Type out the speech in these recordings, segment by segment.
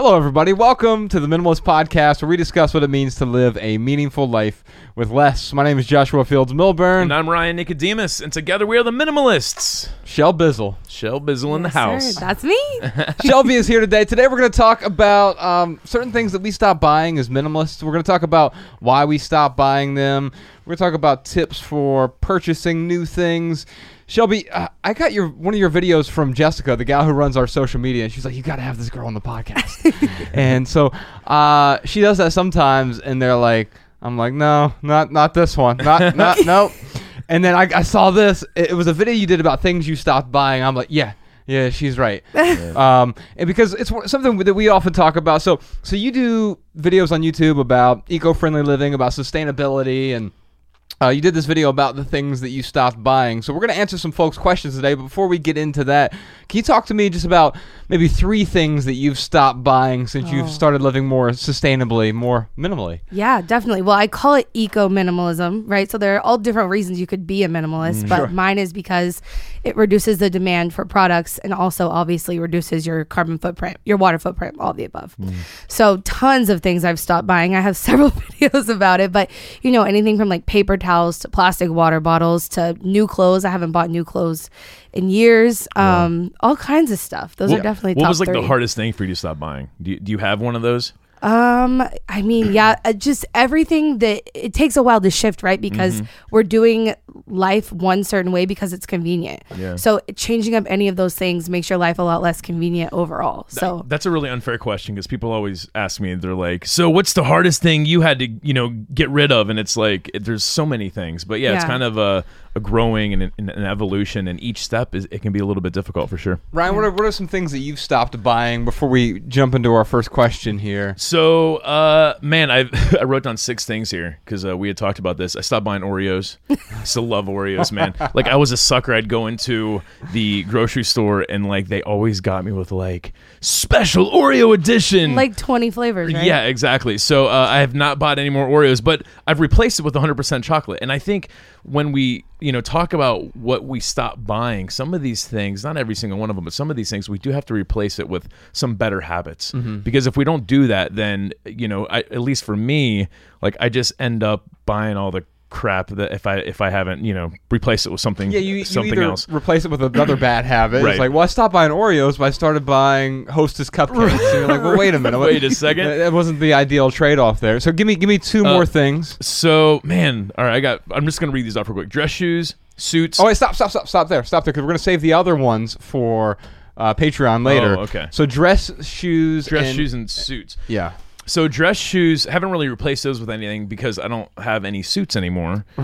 Hello, everybody. Welcome to the Minimalist Podcast, where we discuss what it means to live a meaningful life with less. My name is Joshua Fields Millburn. And I'm Ryan Nicodemus, and together we are the Minimalists. Shelbizleee. Shell Bizzle in the house. Sir, that's me. Shelby is here today. Today, we're going to talk about um, certain things that we stop buying as minimalists. We're going to talk about why we stop buying them. We're going to talk about tips for purchasing new things. Shelby, uh, I got your one of your videos from Jessica, the gal who runs our social media, and she's like, "You got to have this girl on the podcast." and so uh, she does that sometimes, and they're like, "I'm like, no, not not this one, not not nope." And then I, I saw this. It, it was a video you did about things you stopped buying. I'm like, yeah, yeah, she's right. um, and because it's something that we often talk about. So, so you do videos on YouTube about eco-friendly living, about sustainability, and uh, you did this video about the things that you stopped buying. So we're going to answer some folks' questions today. But before we get into that, can you talk to me just about maybe three things that you've stopped buying since you've started living more sustainably, more minimally? yeah, definitely. Well, I call it eco minimalism, right? So there are all different reasons you could be a minimalist, but mine is because it reduces the demand for products and also obviously reduces your carbon footprint, your water footprint, all the above. So tons of things I've stopped buying. I have several videos about it, but you know, anything from like paper towels to plastic water bottles to new clothes. I haven't bought new clothes in years. Um, all kinds of stuff. Those are definitely What was like three. the hardest thing for you to stop buying? Do you, do you have one of those? Um, I mean, yeah, uh, just everything that it takes a while to shift, right? Because we're doing life one certain way because it's convenient. Yeah. So changing up any of those things makes your life a lot less convenient overall. So That's a really unfair question because people always ask me, they're like, "So, what's the hardest thing you had to, you know, get rid of?" And it's like, there's so many things, but yeah, it's kind of a, a growing and an, an evolution, and each step is it can be a little bit difficult for sure. Ryan, what are, what are some things that you've stopped buying before we jump into our first question here? So, uh, man, I I wrote down six things here because uh, we had talked about this. I stopped buying Oreos. I still love Oreos, man. Like I was a sucker. I'd go into the grocery store and like they always got me with like special Oreo edition. like 20 flavors, right? Yeah, exactly. So uh, I have not bought any more Oreos, but I've replaced it with 100% chocolate. And I think when we, you know, talk about what we stop buying, some of these things, not every single one of them, but some of these things, we do have to replace it with some better habits. Mm-hmm. Because if we don't do that, then, you know, I, at least for me, like I just end up buying all the crap that if I if I haven't, you know, replace it with something Yeah, you, you something either else. replace it with another bad habit. Right. It's like, well, I stopped buying Oreos, but I started buying Hostess cupcakes. And you're like, well, wait a minute. Wait a second. That wasn't the ideal trade-off there. So give me give me two Uh, more things. So, man, all right, I got I'm just to read these off real quick. Dress shoes, suits. Oh, wait, stop, stop, stop, stop there, stop there, because we're gonna save the other ones for uh, Patreon later. Oh, okay. So dress shoes, dress and- shoes and suits. Yeah. So dress shoes haven't really replaced those with anything because I don't have any suits anymore.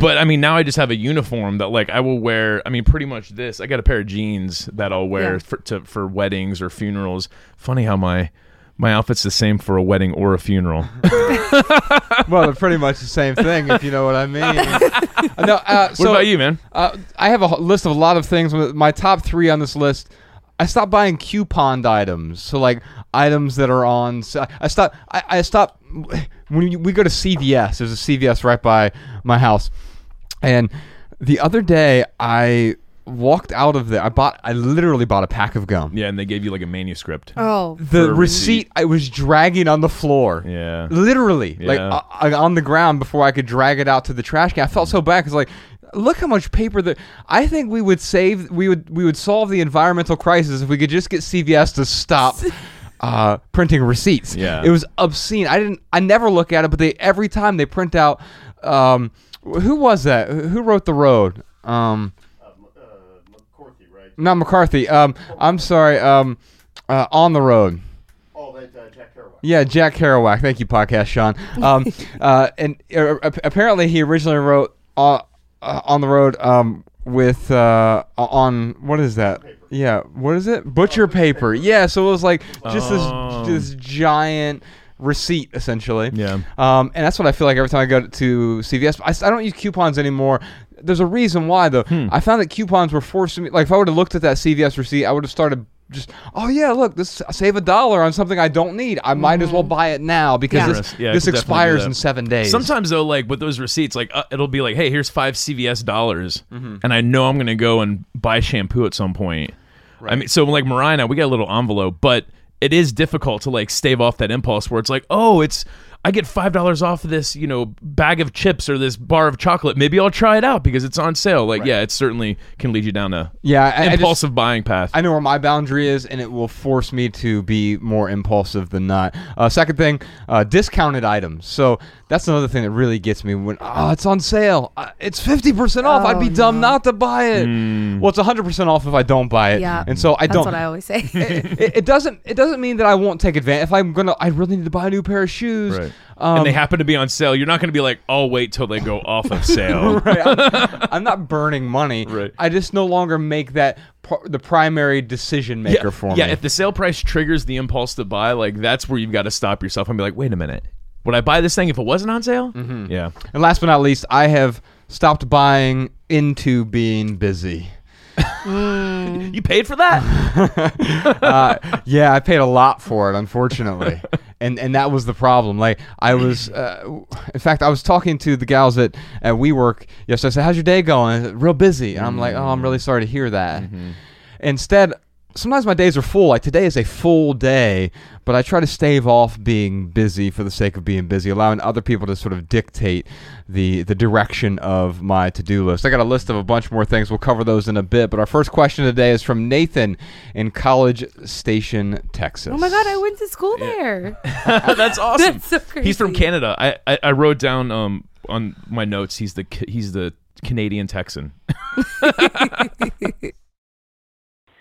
But I mean, now I just have a uniform that like I will wear. I mean, pretty much this. I got a pair of jeans that I'll wear Yeah. for to, for weddings or funerals. Funny how my my outfit's the same for a wedding or a funeral. Well, they're pretty much the same thing, if you know what I mean. No, uh, what so about you, man? Uh, I have a h- list of a lot of things. My top three on this list. I stopped buying couponed items. So like items that are on. I stopped. I, I stopped when you- we go to CVS. There's a CVS right by my house, and the other day I walked out of there. I bought. I literally bought a pack of gum. Yeah, and they gave you like a manuscript. Oh, The receipt, receipt. I was dragging on the floor. Yeah. Literally, like Yeah. uh, uh, on the ground before I could drag it out to the trash can. I felt so bad because like, look how much paper that I think we would save. We would we would solve the environmental crisis if we could just get CVS to stop. Uh, printing receipts. Yeah. it was obscene. I didn't. I never look at it, but they every time they print out. Um, who was that? Who who wrote the road? Um, uh McCarthy, right? not McCarthy. Um, I'm sorry. Um, uh, on the road. Oh, that uh, Jack Kerouac. Yeah, Jack Kerouac. Thank you, podcast Sean. Um, uh, and uh, apparently, he originally wrote uh, uh, on the road um, with uh, on what is that? Yeah, what is it? Butcher paper. Yeah, so it was like just Oh. this this giant receipt essentially. Yeah. Um, and that's what I feel like every time I go to CVS. I don't use coupons anymore there's a reason why though. Hmm. I found that coupons were forcing me. Like if I would have looked at that CVS receipt, I would have started just, oh yeah, look, this save a dollar on something I don't need. I might as well buy it now because Yeah. this yeah, this could definitely do expires in seven days. Sometimes though, like with those receipts, like uh, it'll be like, "Hey, here's five CVS dollars," Mm-hmm. and I know I'm gonna go and buy shampoo at some point. I mean, so like Marina, we got a little envelope, but it is difficult to like stave off that impulse where it's like, "Oh, it's I get five dollars off this, you know, bag of chips or this bar of chocolate. Maybe I'll try it out because it's on sale." Like, yeah, it certainly can lead you down a yeah, I, I just- buying path. I know where my boundary is, and it will force me to be more impulsive than not. Uh, second thing, uh, discounted items. So that's another thing that really gets me when oh, it's on sale. Uh, it's fifty percent off. I'd be Oh, dumb no. not to buy it. Mm. Well, it's hundred percent off if I don't buy it. Yeah. and so I That's don't. That's what I always say. it, it- it doesn't. It doesn't mean that I won't take advantage. If I'm gonna, I really need to buy a new pair of shoes. Right. Um, and they happen to be on sale. You're not going to be like, "I'll wait till they go off of sale." right, I'm, I'm not burning money. Right. I just no longer make that par- the primary decision maker yeah, for yeah, me. if the sale price triggers the impulse to buy, like that's where you've got to stop yourself and be like, wait a minute, would I buy this thing if it wasn't on sale? Mm-hmm. Yeah, And last but not least, I have stopped buying into being busy. you paid for that. Uh, yeah, I paid a lot for it, unfortunately, and and that was the problem. Like I was, uh, in fact, I was talking to the gals at at WeWork yesterday. I said, "How's your day going?" Said, Real busy, and I'm like, "Oh, I'm really sorry to hear that." Instead. Sometimes my days are full. Like today is a full day, but I try to stave off being busy for the sake of being busy, allowing other people to sort of dictate the the direction of my to-do list. I got a list of a bunch more things. We'll cover those in a bit. But our first question today is from Nathan in College Station, Texas. oh my god, I went to school there. that's awesome. That's so He's from. Canada. I, I I wrote down um on my notes. He's the he's the Canadian Texan.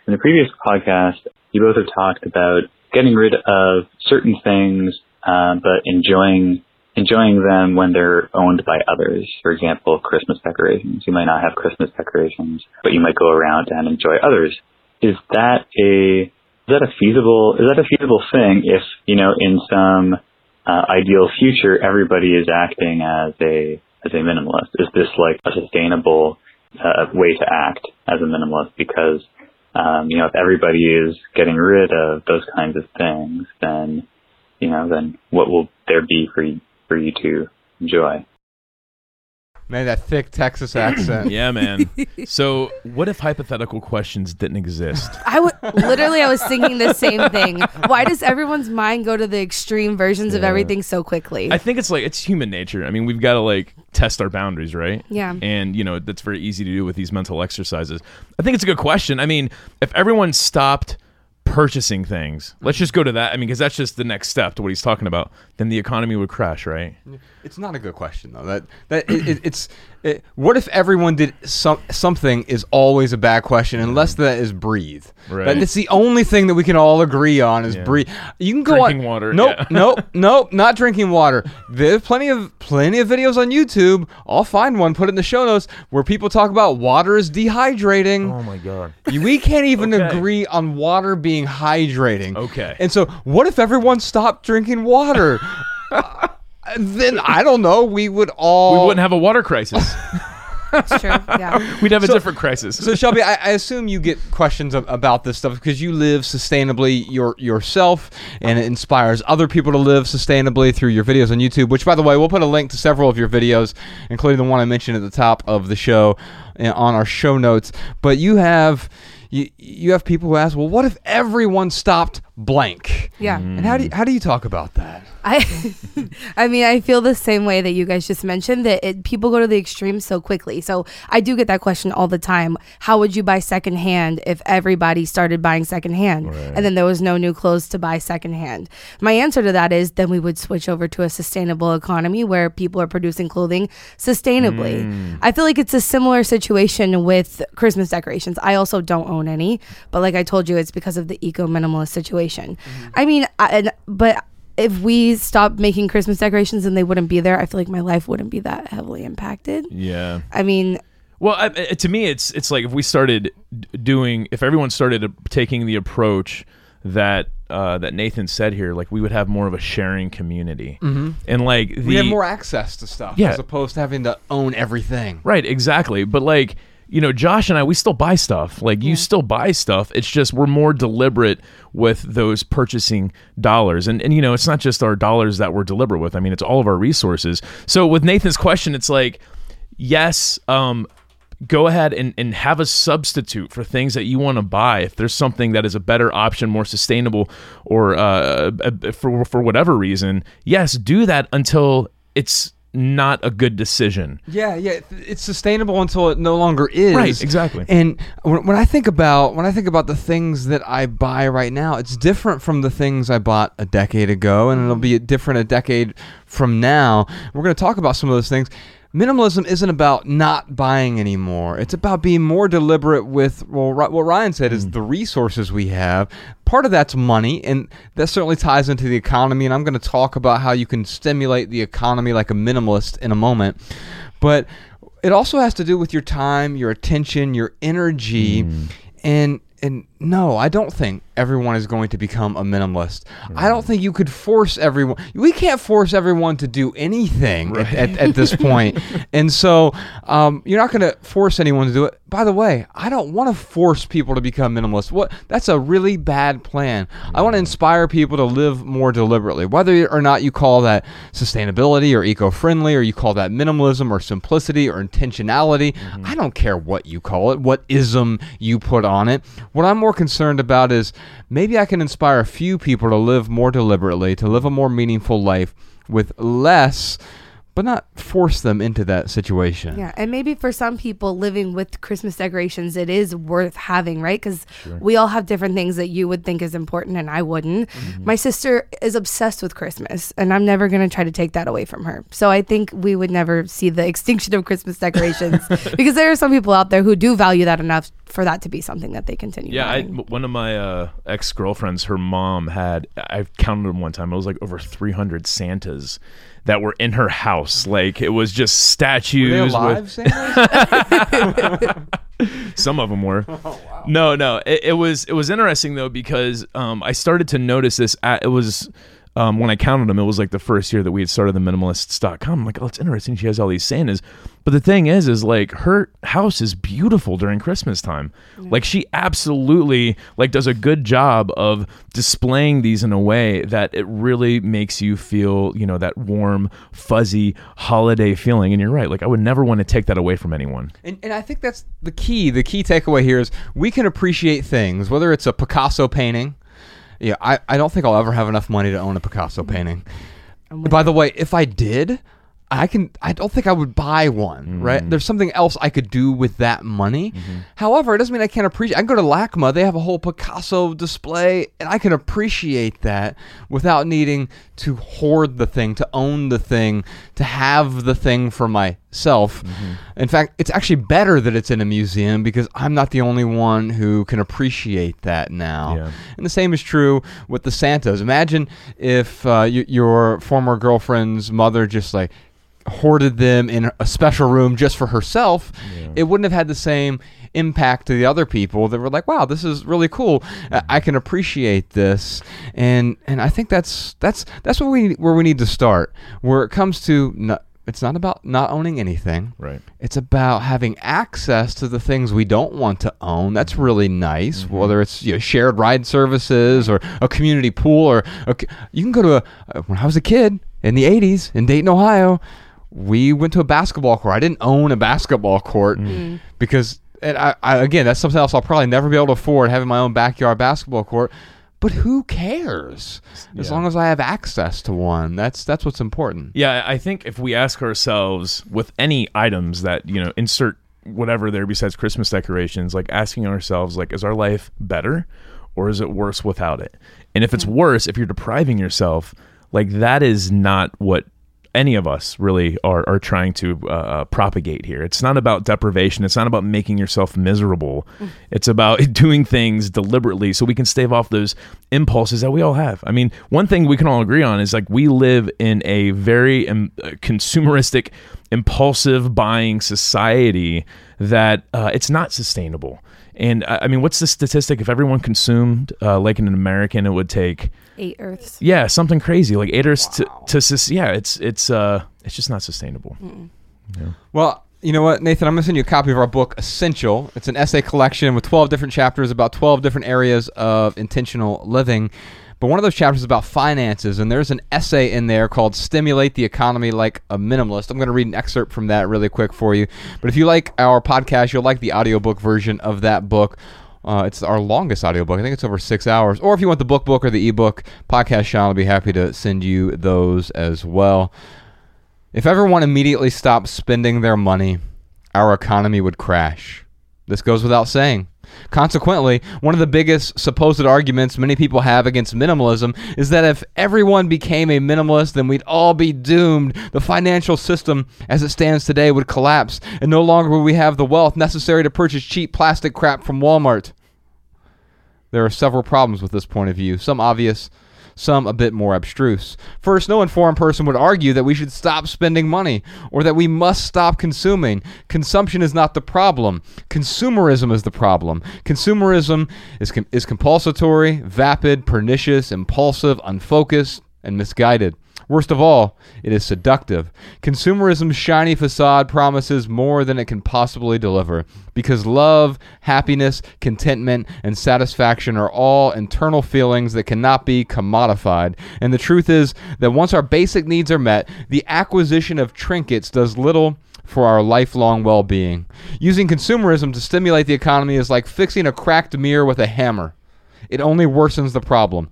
In the previous podcast, you both have talked about getting rid of certain things, uh, but enjoying enjoying them when they're owned by others. For example, Christmas decorations. You might not have Christmas decorations, but you might go around and enjoy others. Is that a is that a feasible is that a feasible thing if you know in some uh, ideal future everybody is acting as a as a minimalist? Is this like a sustainable uh, way to act as a minimalist? Because um, you know, if everybody is getting rid of those kinds of things, then, you know, then what will there be for you, for you to enjoy? Man, that thick Texas accent. Yeah, man. so what if hypothetical questions didn't exist? I would literally, I was thinking the same thing. Why does everyone's mind go to the extreme versions of everything so quickly? I think it's like it's human nature. I mean, we've got to like test our boundaries, right? Yeah. And you know, that's very easy to do with these mental exercises. I think it's a good question. I mean, if everyone stopped purchasing things, let's just go to that. I mean, because that's just the next step to what he's talking about. Then the economy would crash, right? It's not a good question though. That that it, it, it's it, what if everyone did some something is always a bad question unless that is breathe. Right. That it's the only thing that we can all agree on is Yeah. breathe. You can go Drinking on, water, Nope, yeah. nope, nope. Not drinking water. There's plenty of plenty of videos on YouTube. I'll find one, put it in the show notes where people talk about water is dehydrating. Oh my god. We can't even Okay. agree on water being hydrating. Okay. And so, what if everyone stopped drinking water? Then I don't know. We would all. We wouldn't have a water crisis. It's true. Yeah. We'd have a So- different crisis. So Shelby, I, I assume you get questions ab- about this stuff because you live sustainably your yourself, and it inspires other people to live sustainably through your videos on YouTube. Which, by the way, we'll put a link to several of your videos, including the one I mentioned at the top of the show, uh, on our show notes. But you have you you have people who ask, well, what if everyone stopped blank? Yeah. And how do you, how do you talk about that? I, I mean, I feel the same way that you guys just mentioned that it, people go to the extremes so quickly. So I do get that question all the time. How would you buy secondhand if everybody started buying secondhand and then there was no new clothes to buy secondhand? My answer to that is then we would switch over to a sustainable economy where people are producing clothing sustainably. Mm. I feel like it's a similar situation with Christmas decorations. I also don't own any, but like I told you, it's because of the eco minimalist situation. Mm-hmm. I mean, I, and, but if we stopped making Christmas decorations and they wouldn't be there, I feel like my life wouldn't be that heavily impacted. yeah. I mean, Well, I, I- to me, it's it's like if we started doing, if everyone started taking the approach that uh, that Nathan said here, like we would have more of a sharing community, mm-hmm. and like the we have more access to stuff Yeah. as opposed to having to own everything. Right, exactly. But like, you know, Josh and I, we still buy stuff. Like, you still buy stuff. It's just we're more deliberate with those purchasing dollars. And, and, you know, it's not just our dollars that we're deliberate with. I mean, it's all of our resources. So with Nathan's question, it's like, yes, um, go ahead and, and have a substitute for things that you want to buy if there's something that is a better option more sustainable or uh, uh, for, for whatever reason yes do that until it's not a good decision Yeah, yeah, it's sustainable until it no longer is. Right, exactly. And when, when I think about when I think about the things that I buy right now, it's different from the things I bought a decade ago, and it'll be different a decade from now. We're going to talk about some of those things. Minimalism isn't about not buying anymore. It's about being more deliberate with well, what Ryan said is hmm. the resources we have. Part of that's money, and that certainly ties into the economy. And I'm going to talk about how you can stimulate the economy like a minimalist in a moment. But it also has to do with your time, your attention, your energy, hmm. and and no, I don't think everyone is going to become a minimalist. I don't mm. think you could force everyone. We can't force everyone to do anything at, at, at this point. and so um, you're not going to force anyone to do it. By the way, I don't want to force people to become minimalist. What? That's a really bad plan. I want to mm. inspire people to live more deliberately, whether or not you call that sustainability or eco-friendly, or you call that minimalism or simplicity or intentionality. Mm-hmm. I don't care what you call it, what ism you put on it. What I'm more concerned about is maybe I can inspire a few people to live more deliberately, to live a more meaningful life with less, but not force them into that situation. Yeah, and maybe for some people living with Christmas decorations, it is worth having, right? Because we all have different things that you would think is important and I wouldn't. Mm-hmm. My sister is obsessed with Christmas, and I'm never going to try to take that away from her. So I think we would never see the extinction of Christmas decorations because there are some people out there who do value that enough for that to be something that they continue. Yeah, I, one of my uh, ex girlfriends, her mom had, I counted them one time, it was like over 300 Santas that were in her house. Like, it was just statues. with- alive, Sanders? Some of them were. No, no. It, it was it was interesting though because um, I started to notice this. At, it was um, when I counted them. It was like the first year that we had started the minimalists.com. I'm like, oh, it's interesting. She has all these Santas. But the thing is, is like her house is beautiful during Christmas time. Like she absolutely like does a good job of displaying these in a way that it really makes you feel, you know, that warm, fuzzy holiday feeling. And you're right. Like I would never want to take that away from anyone. And, and I think that's the key. The key takeaway here is we can appreciate things, whether it's a Picasso painting. Yeah, I, I don't think I'll ever have enough money to own a Picasso painting. By the way, if I did, I can. I don't think I would buy one. Right? Mm. There's something else I could do with that money. Mm-hmm. However, it doesn't mean I can't appreciate. I can go to LACMA. They have a whole Picasso display, and I can appreciate that without needing to hoard the thing, to own the thing, to have the thing for myself. Mm-hmm. In fact, it's actually better that it's in a museum because I'm not the only one who can appreciate that now. Yeah. And the same is true with the Santas. Imagine if uh, y- your former girlfriend's mother just like hoarded them in a special room just for herself. It wouldn't have had the same impact to the other people that were like, "Wow, this is really cool. I- can appreciate this." And and I think that's that's that's where we where we need to start. Where it comes to not, it's not about not owning anything. Right. It's about having access to the things we don't want to own. That's really nice. Whether it's you know, shared ride services or a community pool, or a you can go to a. uh, When I was a kid in the '80s in Dayton, Ohio, we went to a basketball court. I didn't own a basketball court mm. Mm. because, and I, I again, that's something else I'll probably never be able to afford having my own backyard basketball court. But who cares? As Yeah. long as I have access to one, that's that's what's important. Yeah, I think if we ask ourselves with any items that, you know, insert whatever there besides Christmas decorations, like asking ourselves, like, is our life better or is it worse without it? And if it's mm. worse, if you're depriving yourself, like that is not what any of us really are, are trying to uh, propagate here. It's not about deprivation. It's not about making yourself miserable. It's about doing things deliberately so we can stave off those impulses that we all have. I mean, one thing we can all agree on is like we live in a very um, uh, consumeristic, impulsive buying society that uh, it's not sustainable. And I I mean, what's the statistic? If everyone consumed uh, like an American, it would take Eight Earths. yeah something crazy like eight Earths to to yeah it's it's uh it's just not sustainable. Well, you know what, Nathan? I'm going to send you a copy of our book, Essential. It's an essay collection with 12 different chapters about 12 different areas of intentional living. But one of those chapters is about finances, and there's an essay in there called Stimulate the Economy Like a Minimalist. I'm going to read an excerpt from that really quick for you. But if you like our podcast, you'll like the audiobook version of that book. Uh, it's our longest audiobook. I think it's over six hours. Or if you want the book book or the ebook, Podcast Sean will be happy to send you those as well. If everyone immediately stopped spending their money, our economy would crash. This goes without saying. Consequently, one of the biggest supposed arguments many people have against minimalism is that if everyone became a minimalist, then we'd all be doomed. The financial system as it stands today would collapse, and no longer would we have the wealth necessary to purchase cheap plastic crap from Walmart. There are several problems with this point of view, some obvious, some a bit more abstruse. First, no informed person would argue that we should stop spending money or that we must stop consuming. Consumption is not the problem. Consumerism is the problem. Consumerism is, com- is compulsory, vapid, pernicious, impulsive, unfocused, and misguided. Worst of all, it is seductive. Consumerism's shiny facade promises more than it can possibly deliver because love, happiness, contentment, and satisfaction are all internal feelings that cannot be commodified. And the truth is that once our basic needs are met, the acquisition of trinkets does little for our lifelong well being. Using consumerism to stimulate the economy is like fixing a cracked mirror with a hammer, it only worsens the problem.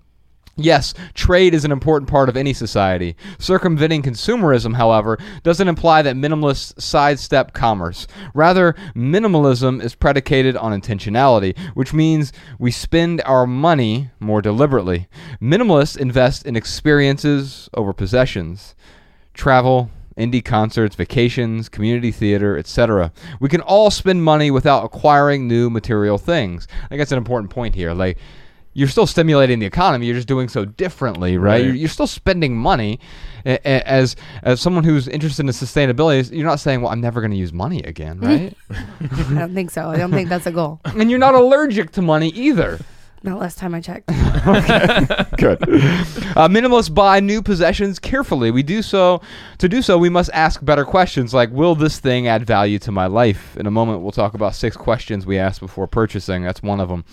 Yes, trade is an important part of any society. Circumventing consumerism, however, doesn't imply that minimalists sidestep commerce. Rather, minimalism is predicated on intentionality, which means we spend our money more deliberately. Minimalists invest in experiences over possessions. Travel, indie concerts, vacations, community theater, etc. We can all spend money without acquiring new material things. I think that's an important point here. Like, you're still stimulating the economy. You're just doing so differently, right? Right. You're, you're still spending money. A- a- As as someone who's interested in sustainability, you're not saying, "Well, I'm never going to use money again," right? I don't think so. I don't think that's a goal. and you're not allergic to money either. Not last time I checked. Good. Uh, minimalists buy new possessions carefully. We do so. To do so, we must ask better questions like, "Will this thing add value to my life?" In a moment, we'll talk about six questions we ask before purchasing. That's one of them.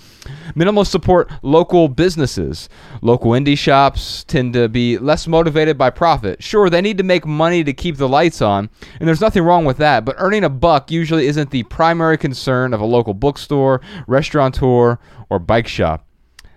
Minimalists support local businesses. Local indie shops tend to be less motivated by profit. Sure, they need to make money to keep the lights on, and there's nothing wrong with that. But earning a buck usually isn't the primary concern of a local bookstore, restaurateur, or bike shop.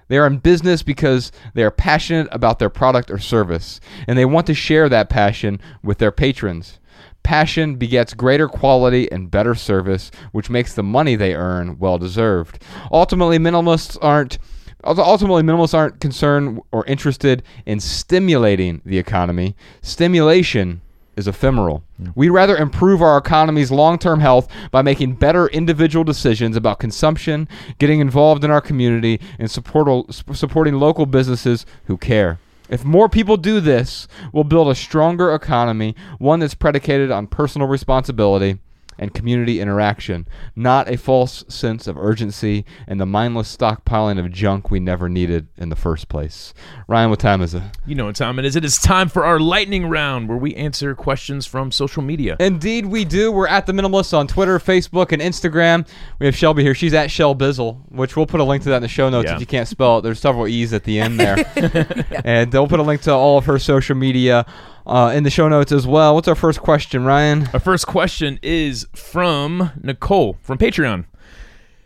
They are in business because they are passionate about their product or service, and they want to share that passion with their patrons. Passion begets greater quality and better service, which makes the money they earn well deserved. Ultimately, minimalists aren't ultimately minimalists aren't concerned or interested in stimulating the economy. Stimulation is ephemeral. We'd rather improve our economy's long term health by making better individual decisions about consumption, getting involved in our community, and support, supporting local businesses who care. If more people do this, we'll build a stronger economy, one that's predicated on personal responsibility and community interaction, not a false sense of urgency and the mindless stockpiling of junk we never needed in the first place. Ryan, what time is it? You know what time it is. It is time for our lightning round where we answer questions from social media. Indeed, we do. We're at the Minimalists on Twitter, Facebook, and Instagram. We have Shelby here. She's at Shelbizleee, which we'll put a link to that in the show notes Yeah. if you can't spell it. There's several E's at the end there. And they'll put a link to all of her social media uh, in the show notes as well. What's our first question, Ryan? Our first question is from Nicole from Patreon.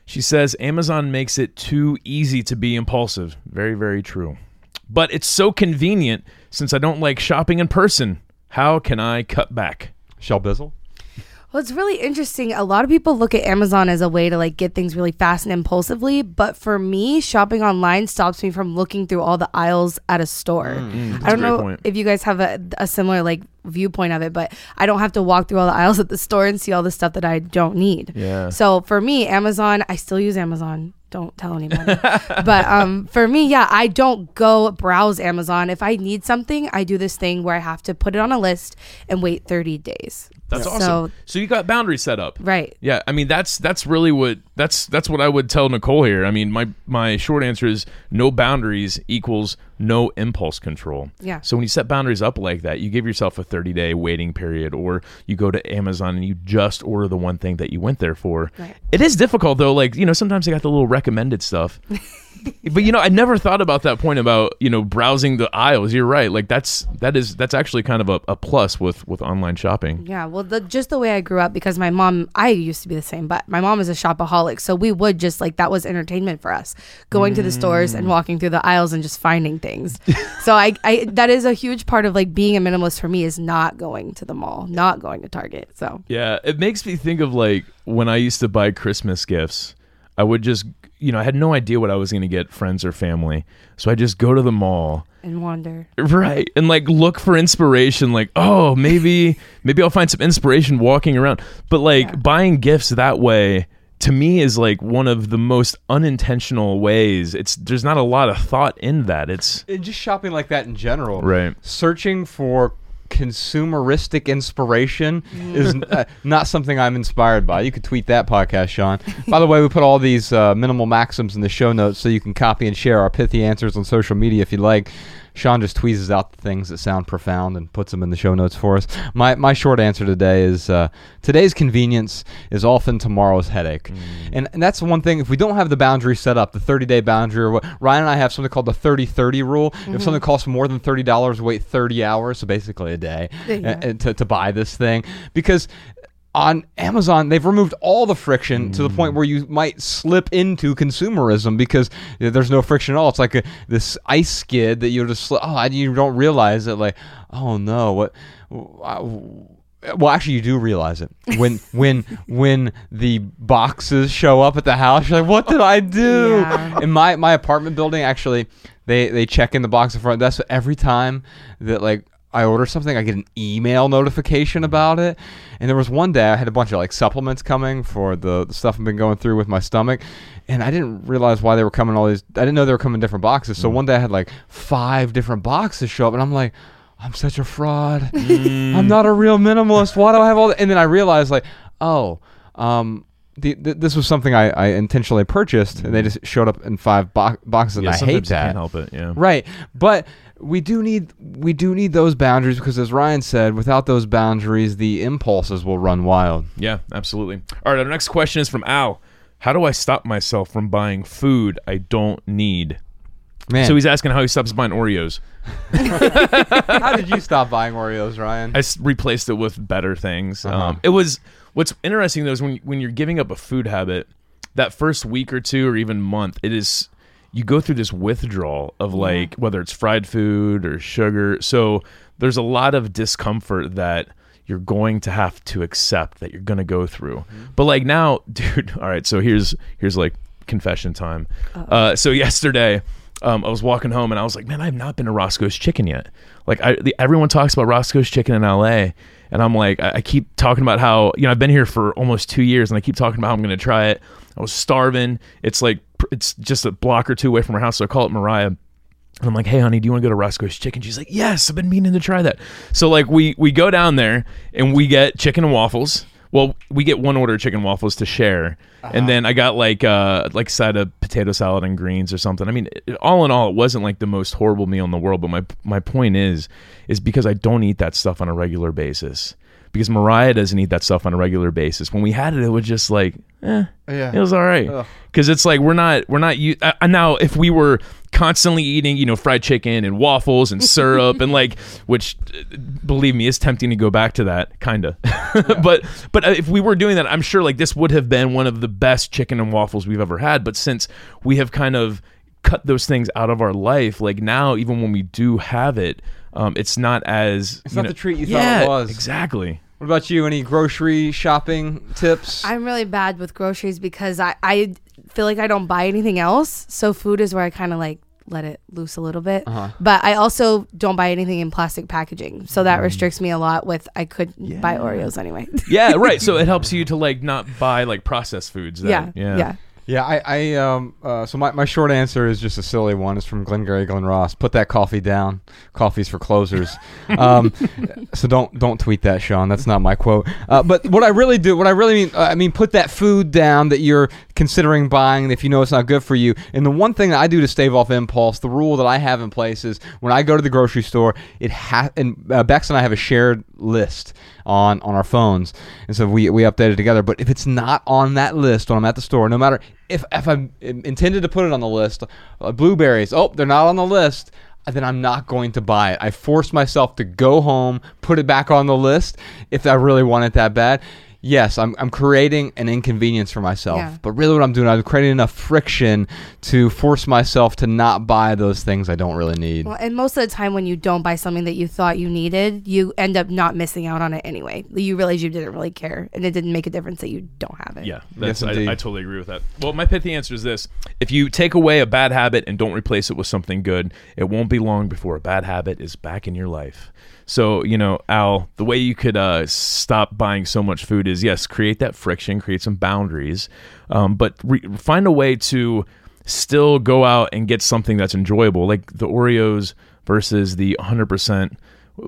She says Amazon makes it too easy to be impulsive. Very, very true. But it's so convenient since I don't like shopping in person. How can I cut back? Shelbizleee? Well, it's really interesting. A lot of people look at Amazon as a way to like get things really fast and impulsively, but for me, shopping online stops me from looking through all the aisles at a store. I don't know point. if you guys have a, a similar like viewpoint of it, but I don't have to walk through all the aisles at the store and see all the stuff that I don't need. Yeah. So for me, Amazon, I still use Amazon. don't tell anybody. but um, for me, yeah, I don't go browse Amazon. If I need something, I do this thing where I have to put it on a list and wait 30 days. That's So- awesome. So you got boundaries set up. Right. Yeah, I mean that's that's really what that's that's what I would tell Nicole here. I mean, my my short answer is no boundaries equals no impulse control. Yeah. So when you set boundaries up like that, you give yourself a 30-day waiting period or you go to Amazon and you just order the one thing that you went there for. Right. It is difficult though, like, you know, sometimes they got the little recommended stuff. but you know, I never thought about that point about, you know, browsing the aisles. You're right. Like that's that is that's actually kind of a, a plus with with online shopping. Yeah, well, the, just the way I grew up, because my mom, I used to be the same, but my mom is a shopaholic, so we would just like that was entertainment for us, going to the stores and mm. walking through the aisles and just finding things. so I, I, that is a huge part of like being a minimalist for me is not going to the mall, not going to Target. So Yeah, it makes me think of like when I used to buy Christmas gifts. I would just, you know, I had no idea what I was going to get friends or family. So I just go to the mall. and wander. Right. And like look for inspiration like, "Oh, maybe maybe I'll find some inspiration walking around." But like Yeah. buying gifts that way to me is like one of the most unintentional ways. It's there's not a lot of thought in that. It's And just shopping like that in general. Right. Searching for consumeristic inspiration is uh, not something I'm inspired by. You could tweet that podcast, Sean. By the way, we put all these uh, minimal maxims in the show notes so you can copy and share our pithy answers on social media if you like. Sean just tweezes out the things that sound profound and puts them in the show notes for us. My, my short answer today is uh, today's convenience is often tomorrow's headache. And, and that's one thing, if we don't have the boundary set up, the 30 day boundary, or what, Ryan and I have something called the 30 30 rule. If something costs more than $30, wait 30 hours, so basically a day, Yeah. uh, to, to buy this thing. Because on Amazon, they've removed all the friction to the point mm. where you might slip into consumerism because there's no friction at all. It's like a, this ice skid that you just slip. Oh, you don't realize it. Like, oh no, what? Well, actually, you do realize it when when when the boxes show up at the house. You're like, what did I do? Yeah. In my my apartment building, actually, they they check in the box in front. That's every time that like I order something, I get an email notification about it. And there was one day I had a bunch of like supplements coming for the, the stuff I've been going through with my stomach, and I didn't realize why they were coming all these. I didn't know they were coming in different boxes. So one day I had like five different boxes show up, and I'm like. I'm such a fraud. I'm not a real minimalist. Why do I have all that? And then I realized, like, oh, um, the, th- this was something I, I intentionally purchased, and they just showed up in five bo- boxes, and yeah, I hate that. can't help it. Yeah. Right, but we do need we do need those boundaries because, as Ryan said, without those boundaries, the impulses will run wild. Yeah, absolutely. All right, our next question is from Al. How do I stop myself from buying food I don't need? Man, So he's asking how he stops buying Oreos. how did you stop buying Oreos, Ryan? I s- replaced it with better things. Uh-huh. Um, it was what's interesting though is when when you're giving up a food habit, that first week or two or even month, it is you go through this withdrawal of like whether it's fried food or sugar. So there's a lot of discomfort that you're going to have to accept that you're going to go through. But like now, dude, all right, so here's here's like confession time. Uh, so yesterday um, I was walking home and I was like, man, I have not been to Roscoe's Chicken yet. Like, I, the, everyone talks about Roscoe's Chicken in LA, and I'm like, I, I keep talking about how you know I've been here for almost two years, and I keep talking about how I'm going to try it. I was starving. It's like it's just a block or two away from our house, so I call it Mariah. And I'm like, hey, honey, do you want to go to Roscoe's Chicken? She's like, yes, I've been meaning to try that. So like we we go down there and we get chicken and waffles. Well, we get one order of chicken waffles to share, and then I got like uh like a side of potato salad and greens or something. I mean, it, all in all, it wasn't like the most horrible meal in the world. But my my point is, is because I don't eat that stuff on a regular basis. Because Mariah doesn't eat that stuff on a regular basis. When we had it, it was just like, eh, Yeah. it was all right. Because it's like we're not we're not you uh, now if we were constantly eating you know fried chicken and waffles and syrup and like which uh, believe me is tempting to go back to that kind of but but uh, if we were doing that i'm sure like this would have been one of the best chicken and waffles we've ever had. But since we have kind of cut those things out of our life like now even when we do have it um, it's not as It's not know- the treat you thought it was. exactly What about you? Any grocery shopping tips? I'm really bad with groceries because I, I feel like I don't buy anything else. So food is where I kind of like let it loose a little bit. Uh-huh. But I also don't buy anything in plastic packaging. So Mm. that restricts me a lot with I could buy Oreos anyway. yeah right so it helps you to like not buy like processed foods that, yeah. Yeah. Yeah, I, I um, uh, so my, my short answer is just a silly one. It's from Glengarry Glen Ross. Put that coffee down. Coffee's for closers. um, so don't don't tweet that, Sean. That's not my quote. Uh, but what I really do, what I really mean, uh, I mean, put that food down that you're considering buying if you know it's not good for you. And the one thing that I do to stave off impulse, the rule that I have in place is when I go to the grocery store, it has and uh, Bex and I have a shared list on on our phones, and so we we update it together. But if it's not on that list when I'm at the store, no matter if if I'm intended to put it on the list, uh, blueberries, oh, they're not on the list. Then I'm not going to buy it. I force myself to go home, put it back on the list if I really want it that bad yes, I'm, I'm creating an inconvenience for myself. Yeah. But really, what I'm doing, I'm creating enough friction to force myself to not buy those things I don't really need. Well, and most of the time, when you don't buy something that you thought you needed, you end up not missing out on it anyway. You realize you didn't really care, and it didn't make a difference that you don't have it. Yeah, that's, Yes, I. I totally agree with that. Well, my pithy answer is this: if you take away a bad habit and don't replace it with something good, it won't be long before a bad habit is back in your life. So, you know, Al, the way you could uh, stop buying so much food is yes, create that friction, create some boundaries, um, but re- find a way to still go out and get something that's enjoyable, like the Oreos versus the 100%.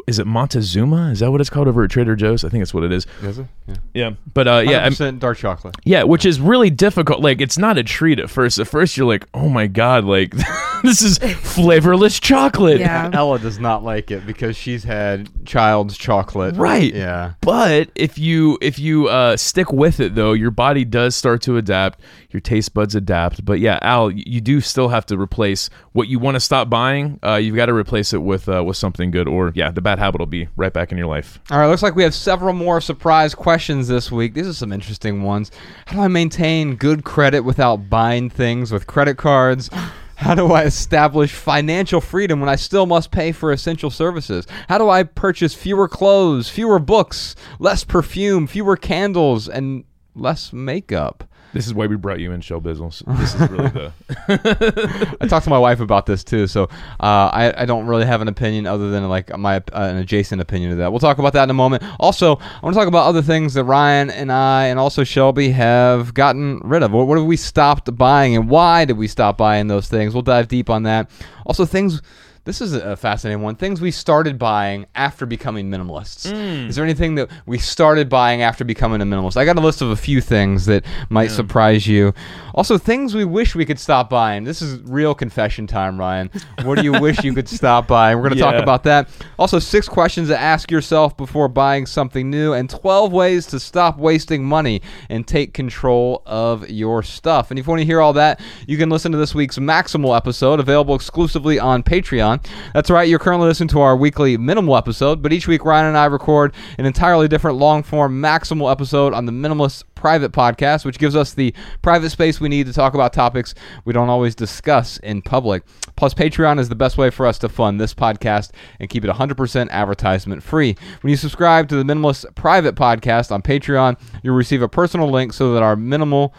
Is it Montezuma? Is that what it's called over at Trader Joe's? I think that's what it is. Is it? Yeah. Yeah, but uh, yeah, I'm, 100% dark chocolate. yeah, which is really difficult. Like, it's not a treat at first. At first, you're like, oh my God, like, this is flavorless chocolate. Yeah. Ella does not like it because she's had child's chocolate. Right. Yeah. But if you if you uh, stick with it though, your body does start to adapt. Your taste buds adapt. But yeah, Al, you do still have to replace what you want to stop buying. Uh, you've got to replace it with uh, with something good, or yeah, the bad habit will be right back in your life. All right, looks like we have several more surprise questions this week. These are some interesting ones. How do I maintain good credit without buying things with credit cards? How do I establish financial freedom when I still must pay for essential services? How do I purchase fewer clothes, fewer books, less perfume, fewer candles, and less makeup? This is why we brought you in show business. This is really the I talked to my wife about this too, so uh, I, I don't really have an opinion other than like my uh, an adjacent opinion to that. We'll talk about that in a moment. Also, I want to talk about other things that Ryan and I and also Shelby have gotten rid of. What, what have we stopped buying, and why did we stop buying those things? We'll dive deep on that. Also, things. This is a fascinating one. Things we started buying after becoming minimalists. Mm. Is there anything that we started buying after becoming a minimalist? I got a list of a few things that might surprise you. Also, things we wish we could stop buying. This is real confession time, Ryan. What do you wish you could stop buying? We're going to talk about that. Also, six questions to ask yourself before buying something new, and 12 ways to stop wasting money and take control of your stuff. And if you want to hear all that, you can listen to this week's Maximal episode, available exclusively on Patreon. That's right, you're currently listening to our weekly Minimal episode, but each week Ryan and I record an entirely different long form Maximal episode on the Minimalist private podcast, which gives us the private space we need to talk about topics we don't always discuss in public. Plus, Patreon is the best way for us to fund this podcast and keep it 100% advertisement free. When you subscribe to the Minimalist private podcast on Patreon, you'll receive a personal link so that our minimal,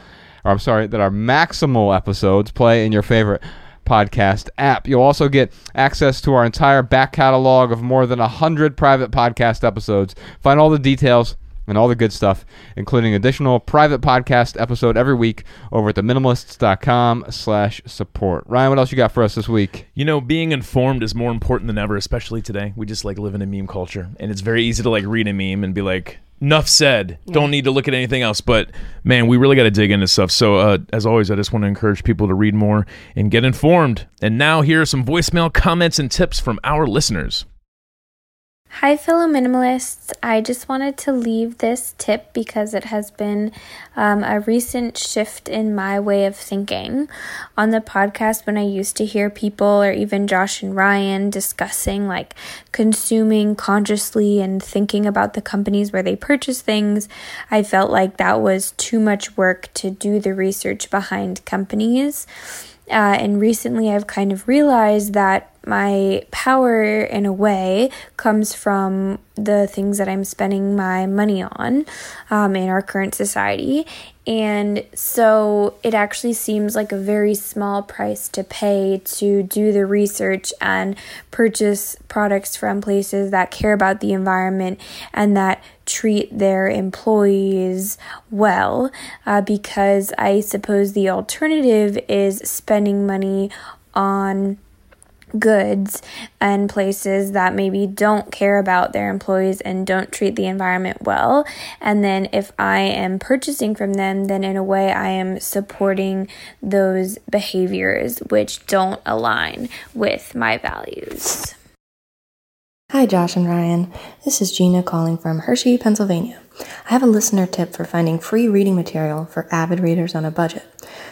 or I'm sorry, that our maximal episodes play in your favorite podcast app. You'll also get access to our entire back catalog of more than 100 private podcast episodes. Find all the details and all the good stuff, including additional private podcast episode every week over at theminimalists.com slash support. Ryan, what else you got for us this week? You know, being informed is more important than ever, especially today. We just like live in a meme culture, and it's very easy to like read a meme and be like, "Enough said." Don't need to look at anything else. But man, we really got to dig into stuff. So, uh, as always, I just want to encourage people to read more and get informed. And now, here are some voicemail comments and tips from our listeners. Hi, fellow minimalists. I just wanted to leave this tip because it has been um, a recent shift in my way of thinking. On the podcast, when I used to hear people or even Josh and Ryan discussing like consuming consciously and thinking about the companies where they purchase things, I felt like that was too much work to do the research behind companies. Uh, and recently, I've kind of realized that my power in a way comes from the things that I'm spending my money on um, in our current society. And so it actually seems like a very small price to pay to do the research and purchase products from places that care about the environment and that treat their employees well. Uh, because I suppose the alternative is spending money on goods and places that maybe don't care about their employees and don't treat the environment well. And then if I am purchasing from them, then in a way I am supporting those behaviors which don't align with my values. Hi, Josh and Ryan. This is Gina calling from Hershey, Pennsylvania. I have a listener tip for finding free reading material for avid readers on a budget.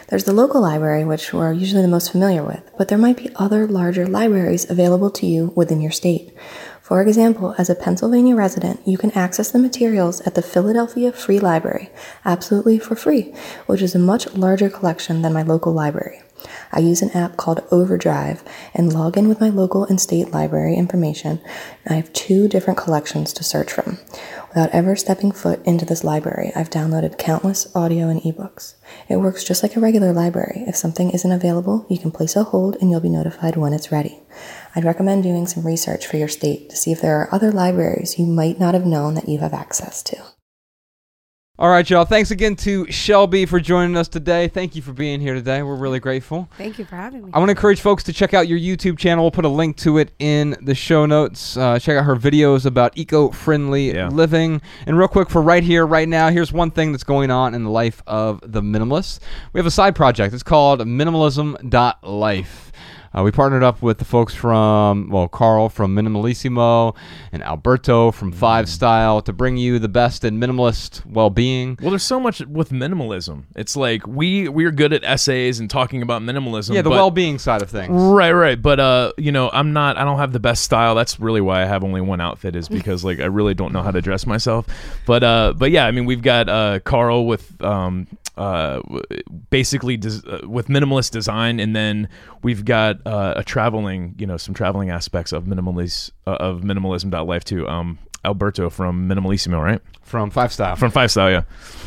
There's the local library, which we're usually the most familiar with, but there might be other larger libraries available to you within your state. For example, as a Pennsylvania resident, you can access the materials at the Philadelphia Free Library absolutely for free, which is a much larger collection than my local library. I use an app called Overdrive and log in with my local and state library information. I have two different collections to search from. Without ever stepping foot into this library, I've downloaded countless audio and ebooks. It works just like a regular library. If something isn't available, you can place a hold and you'll be notified when it's ready. I'd recommend doing some research for your state to see if there are other libraries you might not have known that you have access to. All right, y'all. Thanks again to Shelby for joining us today. Thank you for being here today. We're really grateful. Thank you for having me. I want to encourage folks to check out your YouTube channel. We'll put a link to it in the show notes. Uh, check out her videos about eco friendly Yeah. living. And real quick, for right here, right now, here's one thing that's going on in the life of the minimalist. We have a side project. It's called minimalism.life. Uh, we partnered up with the folks from, well, Carl from Minimalissimo and Alberto from Five Style to bring you the best in minimalist well being. Well, there's so much with minimalism. It's like we we're good at essays and talking about minimalism. Yeah, the well being side of things. Right, right. But uh, you know, I'm not I don't have the best style. That's really why I have only one outfit is because like I really don't know how to dress myself. But uh but yeah, I mean, we've got uh Carl with um uh basically des- uh, with minimalist design and then we've got uh, a traveling, you know, some traveling aspects of minimalist uh, of minimalism.life too. Um Alberto from Minimalissimo, right? From Five Style. From Five Style, yeah.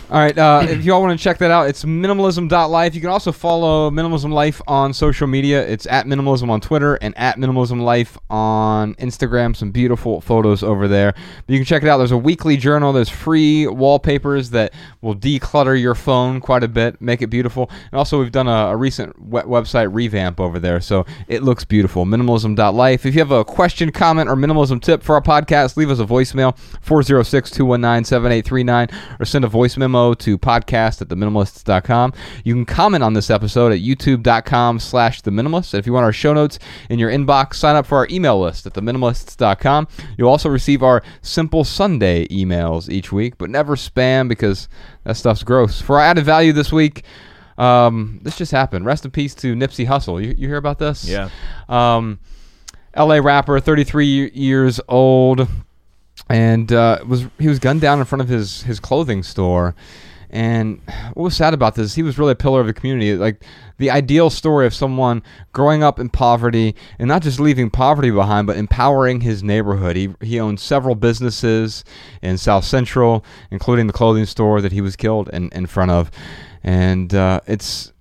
All right. Uh, if you all want to check that out, it's minimalism.life. You can also follow Minimalism Life on social media. It's at Minimalism on Twitter and at Minimalism Life on Instagram. Some beautiful photos over there. But you can check it out. There's a weekly journal. There's free wallpapers that will declutter your phone quite a bit, make it beautiful. And also, we've done a, a recent we- website revamp over there, so it looks beautiful. Minimalism.life. If you have a question, comment, or minimalism tip for our podcast, leave us a voicemail 406 219 7839 or send a voice memo to podcast at theminimalists.com. You can comment on this episode at youtube.com slash the minimalists. And if you want our show notes in your inbox, sign up for our email list at theminimalists.com. You'll also receive our Simple Sunday emails each week, but never spam because that stuff's gross. For our added value this week, um, this just happened. Rest in peace to Nipsey Hussle. You, you hear about this? Yeah. Um, L.A. rapper, 33 years old, and uh, was he was gunned down in front of his his clothing store. And what was sad about this? He was really a pillar of the community, like the ideal story of someone growing up in poverty and not just leaving poverty behind, but empowering his neighborhood. He he owned several businesses in South Central, including the clothing store that he was killed in in front of, and uh, it's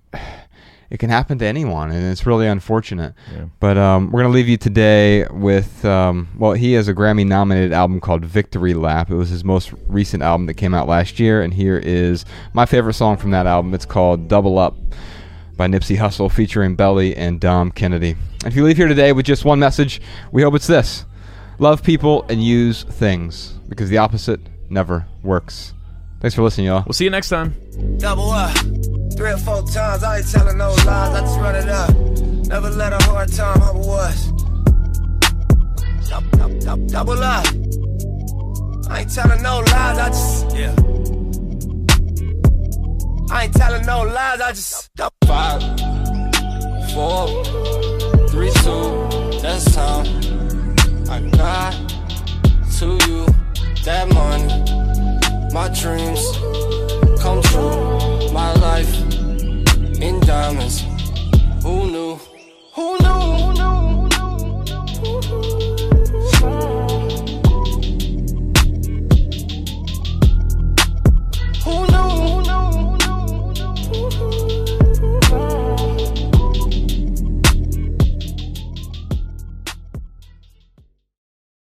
it can happen to anyone, and it's really unfortunate. But um, we're gonna leave you today with um, well, he has a Grammy-nominated album called Victory Lap. It was his most recent album that came out last year, and here is my favorite song from that album. It's called Double Up by Nipsey Hussle, featuring Belly and Dom Kennedy. And if you leave here today with just one message, we hope it's this: love people and use things, because the opposite never works. Thanks for listening, y'all. We'll see you next time. Double up. Three or four times, I ain't telling no lies, I just run it up. Never let a hard time humble us. Double, up. I ain't telling no lies, I just, yeah. I ain't telling no lies, I just. Five, four, three, two, that's time. I got to you that money. My dreams come true. My life in diamonds. Who knew? Who knew? Who knew? Who knew? Who knew?